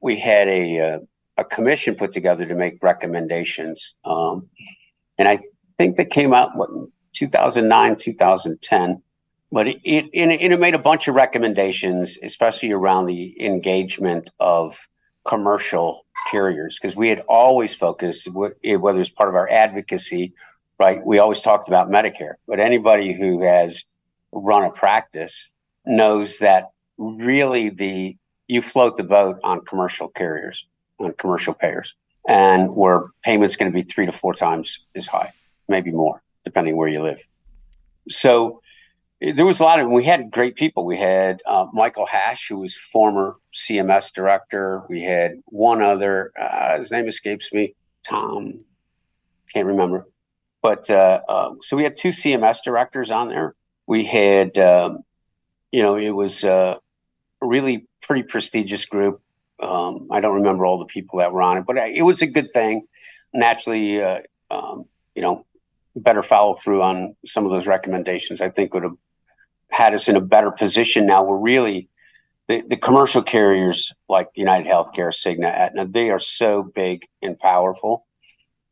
we had a uh, a commission put together to make recommendations. Um, and I think that came out what 2009, 2010 but it, it it, made a bunch of recommendations, especially around the engagement of commercial carriers, because we had always focused, eh, whether it's part of our advocacy, right? We always talked about Medicare, but anybody who has run a practice knows that really the you float the boat on commercial carriers, on commercial payers, and where payments going to be three to four times as high, maybe more, depending where you live. So there was a lot of we had great people. We had uh, michael hash who was former cms director. We had one other uh, his name escapes me tom can't remember. But uh, uh, so we had two cms directors on there. We had um, you know it was uh, a really pretty prestigious group. Um, i don't remember all the people that were on it but it was a good thing. Naturally uh, um, you know better follow through on some of those recommendations i think would have had us in a better position now. We're really the, the commercial carriers like United Healthcare, Cigna, Aetna, they are so big and powerful.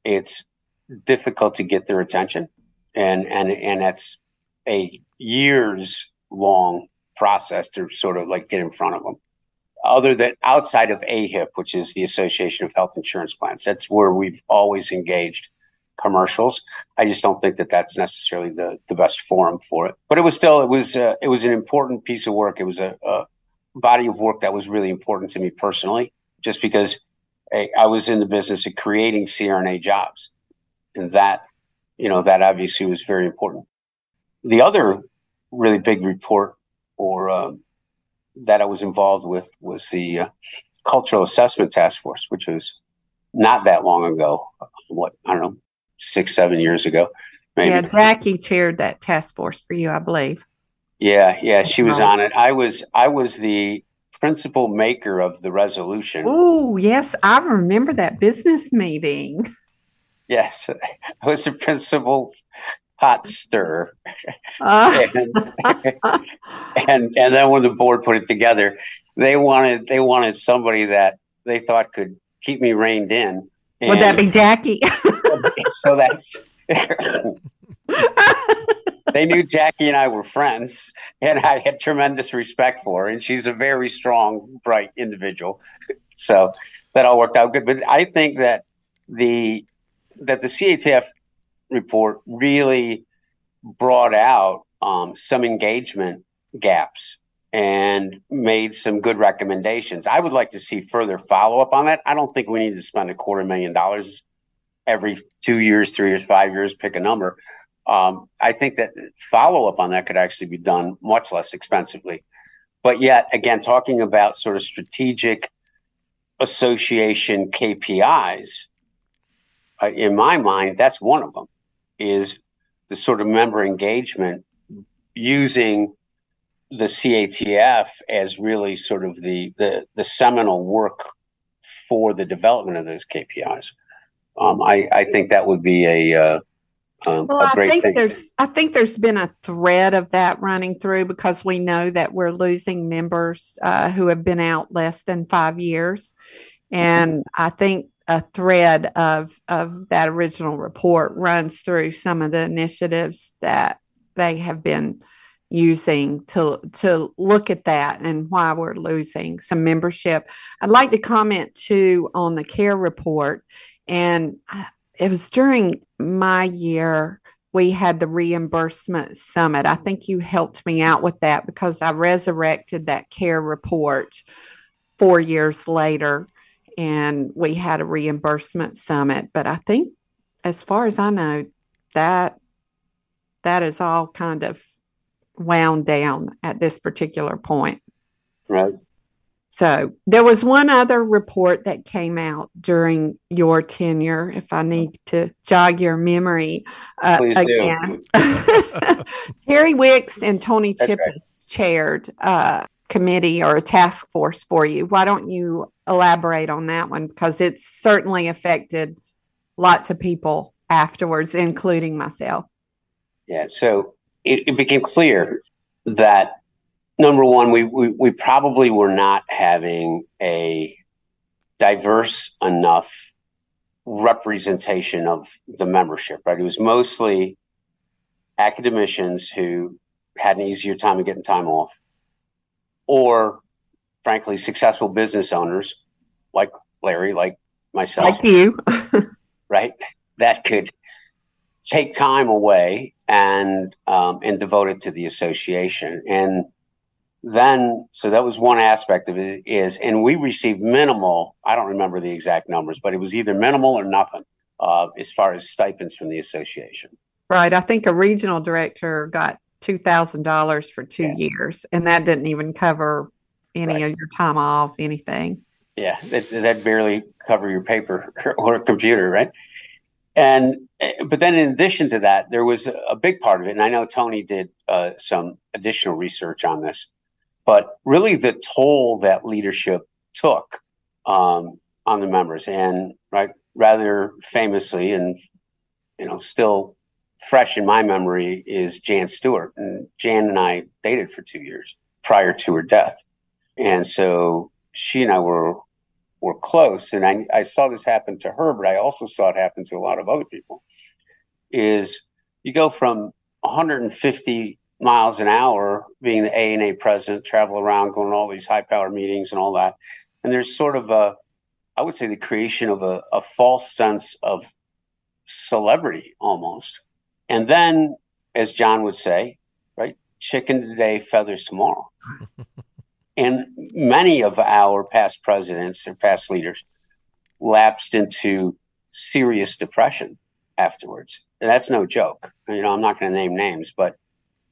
It's difficult to get their attention. And and and that's a years long process to sort of like get in front of them. Other than outside of AHIP, which is the Association of Health Insurance Plans, that's where we've always engaged commercials. I just don't think that that's necessarily the the best forum for it. But it was still it was uh, it was an important piece of work. It was a, a body of work that was really important to me personally, just because I, I was in the business of creating CRNA jobs, and that you know that obviously was very important. The other really big report or um, that I was involved with was the uh, Cultural Assessment Task Force, which was not that long ago. What I don't know, six, seven years ago. Maybe. Yeah, Jackie chaired that task force for you, I believe. Yeah, yeah, she was on it. I was I was the principal maker of the resolution. Oh, yes, I remember that business meeting. Yes, I was the principal pot stir. Uh, And, and and then when the board put it together, they wanted they wanted somebody that they thought could keep me reined in. would that be Jackie? So that's they knew Jackie and I were friends, and I had tremendous respect for her. And she's a very strong, bright individual. So that all worked out good. But I think that the that the CATF report really brought out um, some engagement gaps and made some good recommendations. I would like to see further follow up on that. I don't think we need to spend a quarter million dollars every two years, three years, five years, pick a number. Um, I think that follow up on that could actually be done much less expensively. But yet, again, talking about sort of strategic association KPIs, uh, in my mind, that's one of them is the sort of member engagement using the CATF as really sort of the, the, the seminal work for the development of those KPIs. Um, I, I think that would be a, uh, um, Well, a I great think thing. there's I think there's been a thread of that running through because we know that we're losing members uh, who have been out less than five years, and I think a thread of of that original report runs through some of the initiatives that they have been using to to look at that and why we're losing some membership. I'd like to comment too on the care report, and uh, it was during my year we had the reimbursement summit. I think you helped me out with that because I resurrected that care report four years later and we had a reimbursement summit. But I think, as far as I know, that that is all kind of wound down at this particular point. Right. So there was one other report that came out during your tenure, if I need to jog your memory uh, again. Terry Wicks and Tony That's right. Chipas chaired a committee or a task force for you. Why don't you elaborate on that one? Because it's certainly affected lots of people afterwards, including myself. Yeah. So it, it became clear that number one, we, we we probably were not having a diverse enough representation of the membership. Right. It was mostly academicians who had an easier time of getting time off, or frankly, successful business owners like Larry, like myself Like you. right? That could take time away and um, and devote it to the association. And then, so that was one aspect of it is, and we received minimal. I don't remember the exact numbers, but it was either minimal or nothing uh, as far as stipends from the association. Right. I think a regional director got $2,000 for two Yeah. years, and that didn't even cover any Right. of your time off, anything. Yeah, that that barely cover your paper or computer, right? And but then in addition to that, there was a big part of it, and I know Tony did uh, some additional research on this, but really the toll that leadership took um, on the members, and right, rather famously, and you know, still fresh in my memory is Jan Stewart, and Jan and I dated for two years prior to her death, and so she and I were were close, and I, I saw this happen to her, but I also saw it happen to a lot of other people. Is you go from 150 miles an hour being the A and A president, travel around, going to all these high power meetings and all that, and there's sort of a, I would say, the creation of a, a false sense of celebrity almost, and then, as John would say, right, chicken today, feathers tomorrow. And many of our past presidents or past leaders lapsed into serious depression afterwards. And that's no joke. You know, I'm not going to name names, but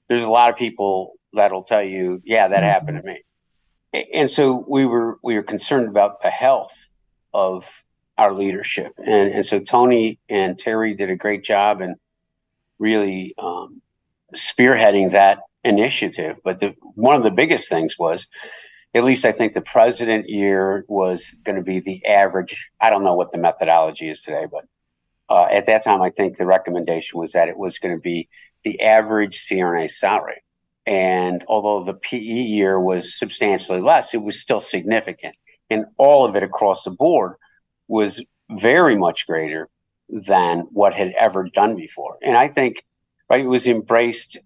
there's a lot of people that'll tell you, yeah, that happened to me. And so we were we were concerned about the health of our leadership. And and so Tony and Terry did a great job in really um, spearheading that initiative. But the one of the biggest things was, at least I think the president year was going to be the average. I don't know what the methodology is today, but uh, at that time, I think the recommendation was that it was going to be the average CRNA salary. And although the PE year was substantially less, it was still significant. And all of it across the board was very much greater than what had ever done before. And I think right, it was embraced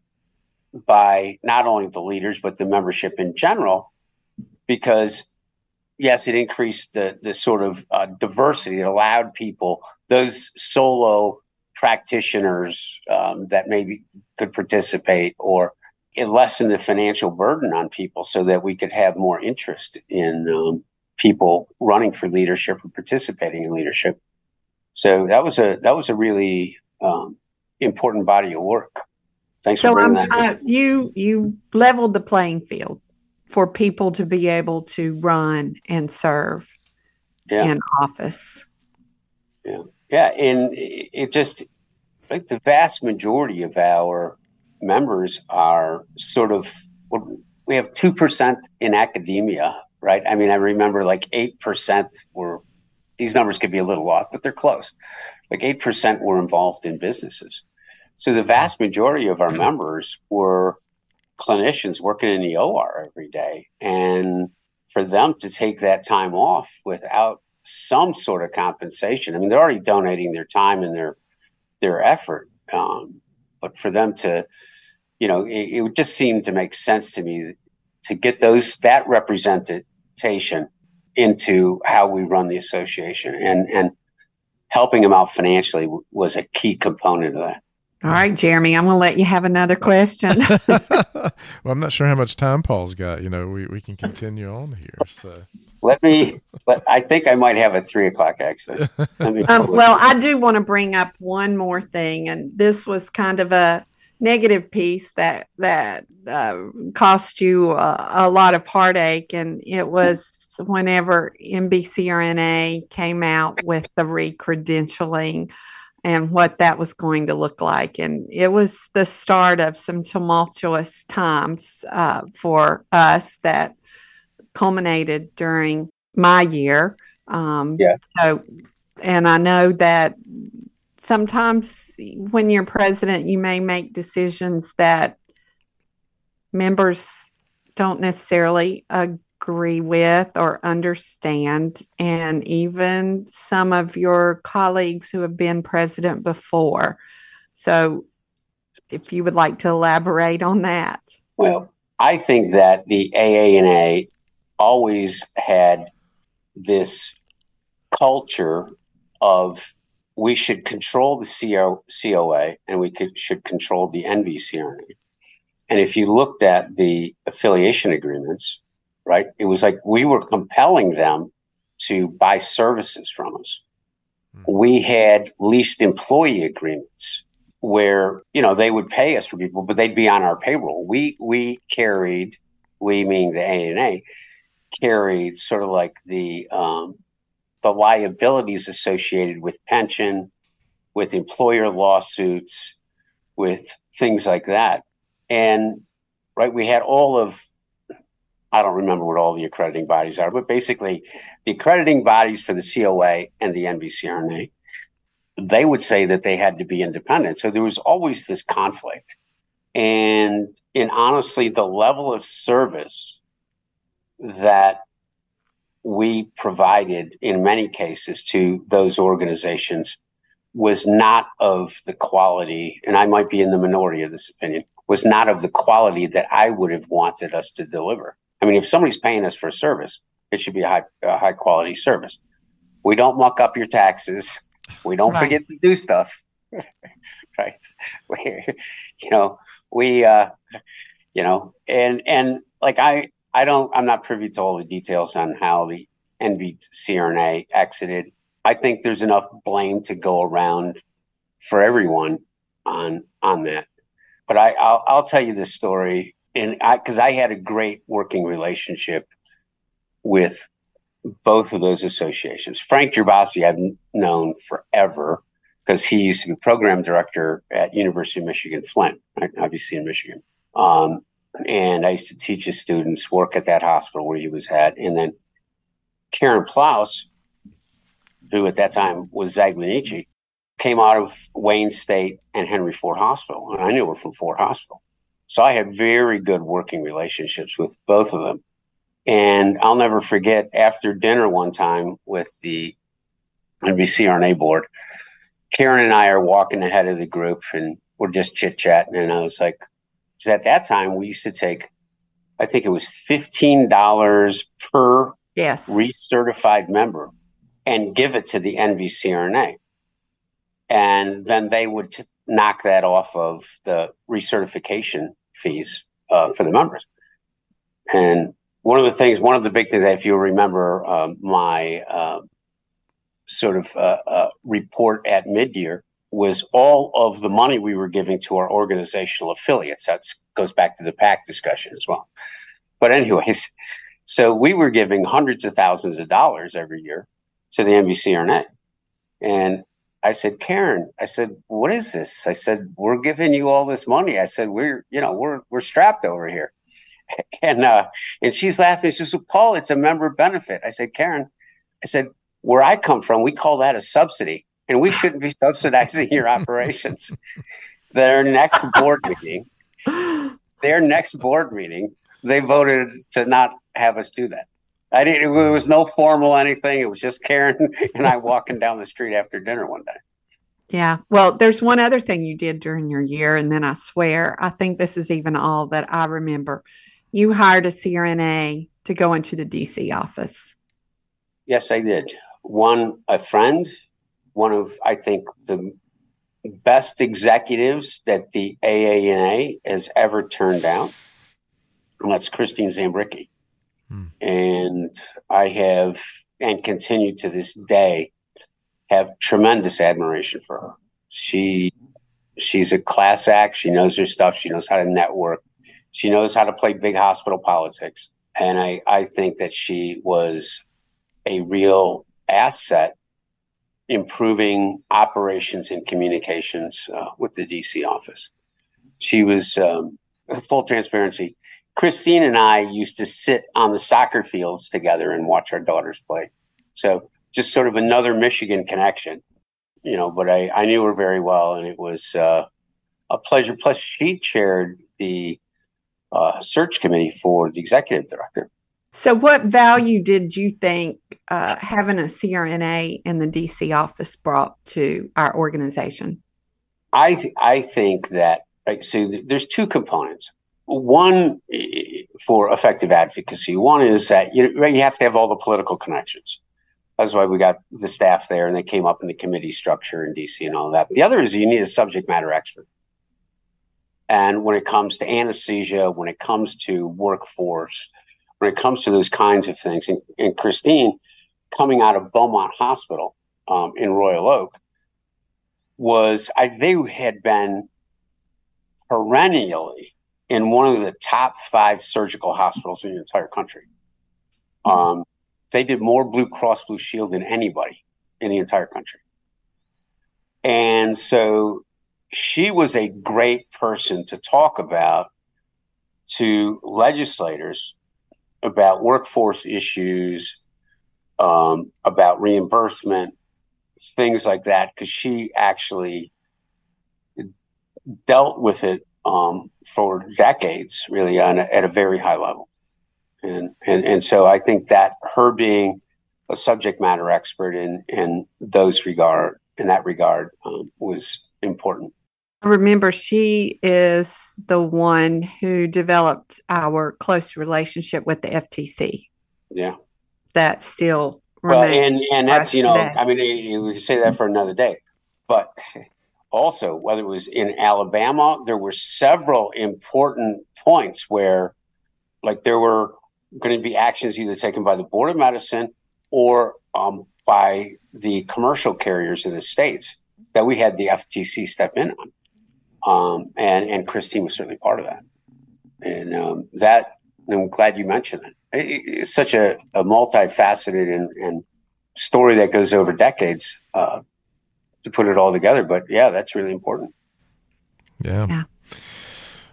by not only the leaders but the membership in general because yes it increased the the sort of uh, diversity it allowed people those solo practitioners um, that maybe could participate or lessen the financial burden on people so that we could have more interest in um, people running for leadership or participating in leadership so that was a that was a really um, important body of work thanks So for bringing um, that uh, you you leveled the playing field for people to be able to run and serve Yeah. in office. Yeah, and it just like the vast majority of our members are sort of we have two percent in academia, right? I mean, I remember like eight percent were these numbers could be a little off, but they're close. Like eight percent were involved in businesses. So the vast majority of our members were clinicians working in the OR every day, and for them to take that time off without some sort of compensation. I mean, they're already donating their time and their their effort, um, but for them to, you know, it, it would just seem to make sense to me to get those that representation into how we run the association and and helping them out financially w- was a key component of that. All right, Jeremy, I'm going to let you have another question. well, I'm not sure how much time Paul's got. You know, we, we can continue on here. So let me, but I think I might have a three o'clock actually. Um, well, I do want to bring up one more thing, and this was kind of a negative piece that that uh, cost you a, a, lot of heartache, and it was whenever NBCRNA came out with the recredentialing and what that was going to look like. And it was the start of some tumultuous times uh, for us that culminated during my year. Um, yeah. So, and I know that sometimes when you're president, you may make decisions that members don't necessarily agree with or understand. And even some of your colleagues who have been president before. So, if you would like to elaborate on that. Well, I think that the AANA always had this culture of we should control the CO, COA and we could, should control the NBCRNA. And if you looked at the affiliation agreements, right? It was like we were compelling them to buy services from us. Mm-hmm. We had leased employee agreements where you know they would pay us for people, but they'd be on our payroll. We we carried, we meaning the ANA, carried sort of like the um, the liabilities associated with pension, with employer lawsuits, with things like that, and right, we had all of I don't remember what all the accrediting bodies are, but basically the accrediting bodies for the COA and the NBCRNA, they would say that they had to be independent. So there was always this conflict. And in honestly, the level of service that we provided in many cases to those organizations was not of the quality, and I might be in the minority of this opinion, was not of the quality that I would have wanted us to deliver. I mean, if somebody's paying us for a service, it should be a high, a high quality service. We don't muck up your taxes. We don't right. forget to do stuff. right. We, you know, we, uh, you know, and, and like I, I don't, I'm not privy to all the details on how the NBCRNA exited. I think there's enough blame to go around for everyone on, on that. But I, I'll, I'll tell you this story and I because I had a great working relationship with both of those associations. Frank Gerbasi I've known forever because he used to be program director at University of Michigan Flint, right? obviously in Michigan. Um, and I used to teach his students, work at that hospital where he was at. And then Karen Plaus, who at that time was Zaglaniczny, came out of Wayne State and Henry Ford Hospital. And I knew her from Ford Hospital. So I had very good working relationships with both of them. And I'll never forget after dinner one time with the NBC RNA board, Karen and I are walking ahead of the group and we're just chit chatting. And I was like, because at that time we used to take, I think it was $15 per yes. recertified member and give it to the NBCRNA. And then they would t- knock that off of the recertification fees uh, for the members. And one of the things, one of the big things, if you remember um, my uh, sort of uh, uh, report at mid-year, was all of the money we were giving to our organizational affiliates. That goes back to the PAC discussion as well. But anyways, so we were giving hundreds of thousands of dollars every year to the NBCRNA. And I said, Karen, I said, what is this? I said, we're giving you all this money. I said, we're, you know, we're, we're strapped over here. And, uh, and she's laughing. She said, Paul, it's a member benefit. I said, Karen, I said, where I come from, we call that a subsidy and we shouldn't be subsidizing your operations. their next board meeting, their next board meeting, they voted to not have us do that. I didn't. It was no formal anything. It was just Karen and I walking down the street after dinner one day. Yeah. Well, there's one other thing you did during your year, and then I swear, I think this is even all that I remember. You hired a CRNA to go into the DC office. Yes, I did. One, a friend, one of I think the best executives that the AANA has ever turned down, and that's Christine Zambricki. Hmm. And I have, and continue to this day, have tremendous admiration for her. She she's a class act. She knows her stuff. She knows how to network. She knows how to play big hospital politics. And I, I think that she was a real asset improving operations and communications uh, with the DC office. She was um, full transparency. Christine and I used to sit on the soccer fields together and watch our daughters play. So just sort of another Michigan connection, you know. But I, I knew her very well, and it was uh, a pleasure. Plus, she chaired the uh, search committee for the executive director. So, what value did you think uh, having a CRNA in the DC office brought to our organization? I th- I think that so. There's two components. One for effective advocacy. One is that you you have to have all the political connections. That's why we got the staff there, and they came up in the committee structure in DC and all that. The other is you need a subject matter expert. And when it comes to anesthesia, when it comes to workforce, when it comes to those kinds of things. And, and Christine, coming out of Beaumont Hospital um, in Royal Oak, was I, they had been perennially in one of the top five surgical hospitals in the entire country. Um, they did more Blue Cross Blue Shield than anybody in the entire country. And so she was a great person to talk about to legislators about workforce issues, um, about reimbursement, things like that, because she actually dealt with it um, for decades, really, on a, at a very high level. And, and and so I think that her being a subject matter expert in in those regard in that regard um, was important. Remember she is the one who developed our close relationship with the FTC. Yeah. That still well, and and that's you know, today. I mean, we could say that for another day, but also whether it was in Alabama, there were several important points where, like, there were going to be actions either taken by the Board of Medicine or um, by the commercial carriers in the states that we had the FTC step in on. Um, and and Christine was certainly part of that. And um, that I'm glad you mentioned it. it it's such a, a multifaceted and, and, story that goes over decades uh, to put it all together. But yeah, that's really important. Yeah. yeah.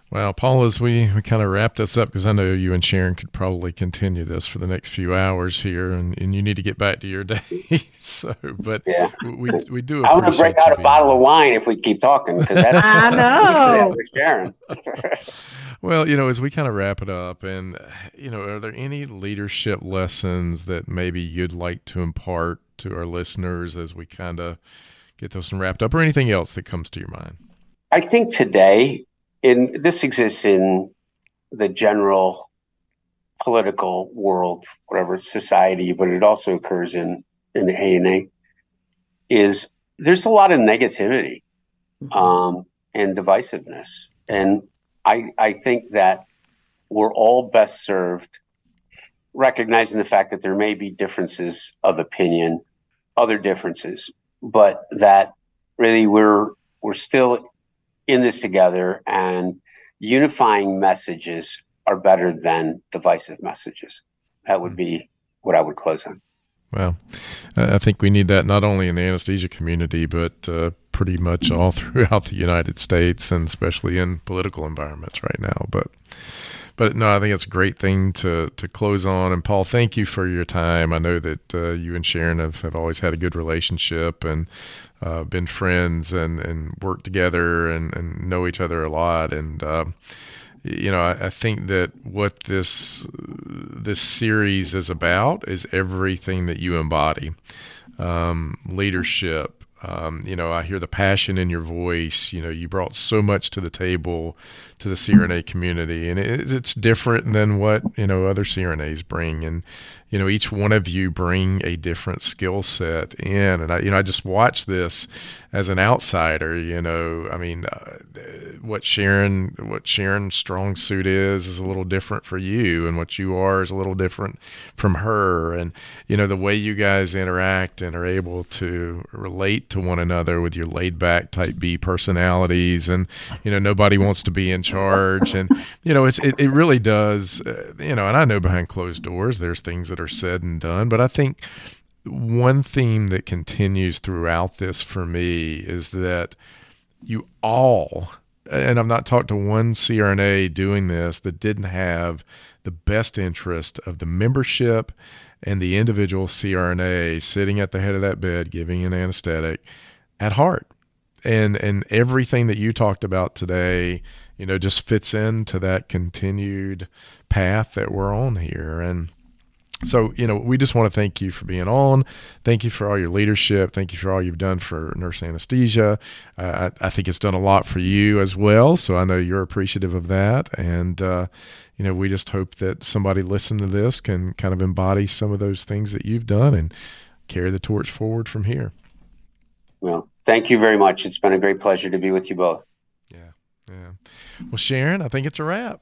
Well, Paul, as we, we kind of wrap this up, because I know you and Sharon could probably continue this for the next few hours here, and, and you need to get back to your day. so, but yeah. we we do. I'm going to break out a bottle of wine if we keep talking because that's I know with Sharon. well, you know, as we kind of wrap it up, and you know, are there any leadership lessons that maybe you'd like to impart to our listeners as we kind of get this wrapped up, or anything else that comes to your mind? I think today in this exists in the general political world, whatever society, but it also occurs in in the ANA. Is there's a lot of negativity mm-hmm. um, and divisiveness, and I I think that we're all best served recognizing the fact that there may be differences of opinion, other differences, but that really we're we're still in this together and unifying messages are better than divisive messages. That would be what I would close on. Well, I think we need that not only in the anesthesia community, but uh, pretty much all throughout the United States and especially in political environments right now. But but no, I think it's a great thing to to close on. And Paul, thank you for your time. I know that uh, you and Sharon have, have always had a good relationship and uh, been friends and and worked together and, and know each other a lot. And uh, you know, I, I, think that what this this series is about is everything that you embody, um, leadership, um, you know, I hear the passion in your voice. You know, you brought so much to the table to the CRNA community, and it, it's different than what you know other CRNAs bring. And you know, each one of you bring a different skill set in. And I, you know, I just watch this as an outsider, you know, I mean, uh, what Sharon, what Sharon's strong suit is, is a little different for you, and what you are is a little different from her. And, you know, the way you guys interact and are able to relate to one another with your laid back type B personalities, and, you know, nobody wants to be in charge. And, you know, it's, it, it really does, uh, you know, and I know behind closed doors, there's things that are said and done, but I think one theme that continues throughout this for me is that you all, and I've not talked to one CRNA doing this that didn't have the best interest of the membership and the individual CRNA sitting at the head of that bed giving an anesthetic at heart. And and everything that you talked about today, you know, just fits into that continued path that we're on here. And so, you know, we just want to thank you for being on. Thank you for all your leadership. Thank you for all you've done for nurse anesthesia. Uh, I, I, think it's done a lot for you as well. So I know you're appreciative of that. And, uh, you know, we just hope that somebody listening to this can kind of embody some of those things that you've done and carry the torch forward from here. Well, thank you very much. It's been a great pleasure to be with you both. Yeah. Well, Sharon, I think it's a wrap.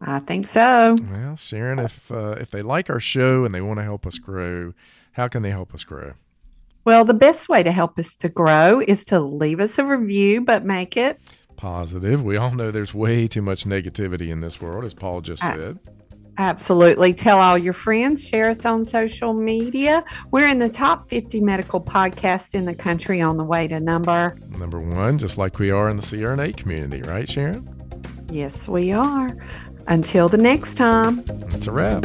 I think so. Well, Sharon, if uh, if they like our show and they want to help us grow, how can they help us grow? Well, the best way to help us to grow is to leave us a review, but make it positive. We all know there's way too much negativity in this world, as Paul just said. Absolutely. Tell all your friends, share us on social media. We're in the top 50 medical podcasts in the country on the way to number number one, just like we are in the CRNA community, right, Sharon? Yes, we are. Until the next time, it's a wrap.